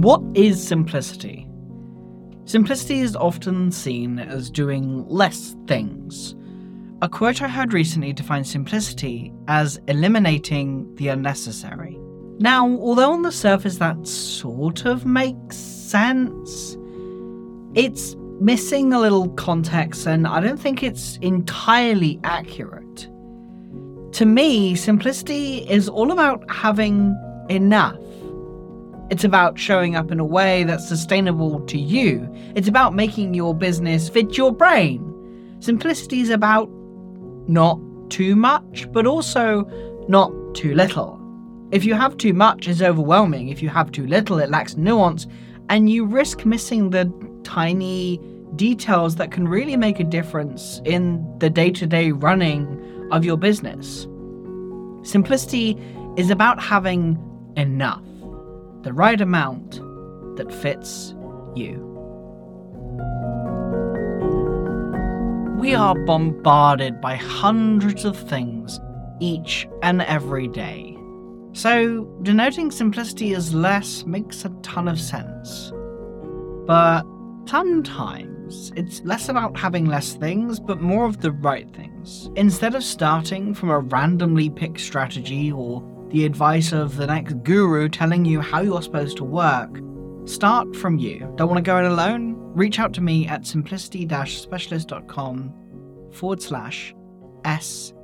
What is simplicity? Simplicity is often seen as doing less things. A quote I heard recently defines simplicity as eliminating the unnecessary. Now, although on the surface that sort of makes sense, it's missing a little context and I don't think it's entirely accurate. To me, simplicity is all about having enough. It's about showing up in a way that's sustainable to you. It's about making your business fit your brain. Simplicity is about not too much, but also not too little. If you have too much, it's overwhelming. If you have too little, it lacks nuance, and you risk missing the tiny details that can really make a difference in the day to day running of your business. Simplicity is about having enough the right amount that fits you. We are bombarded by hundreds of things each and every day. So, denoting simplicity as less makes a ton of sense. But sometimes it's less about having less things, but more of the right things. Instead of starting from a randomly picked strategy or the advice of the next guru telling you how you're supposed to work. Start from you. Don't want to go it alone? Reach out to me at simplicity specialist.com forward slash S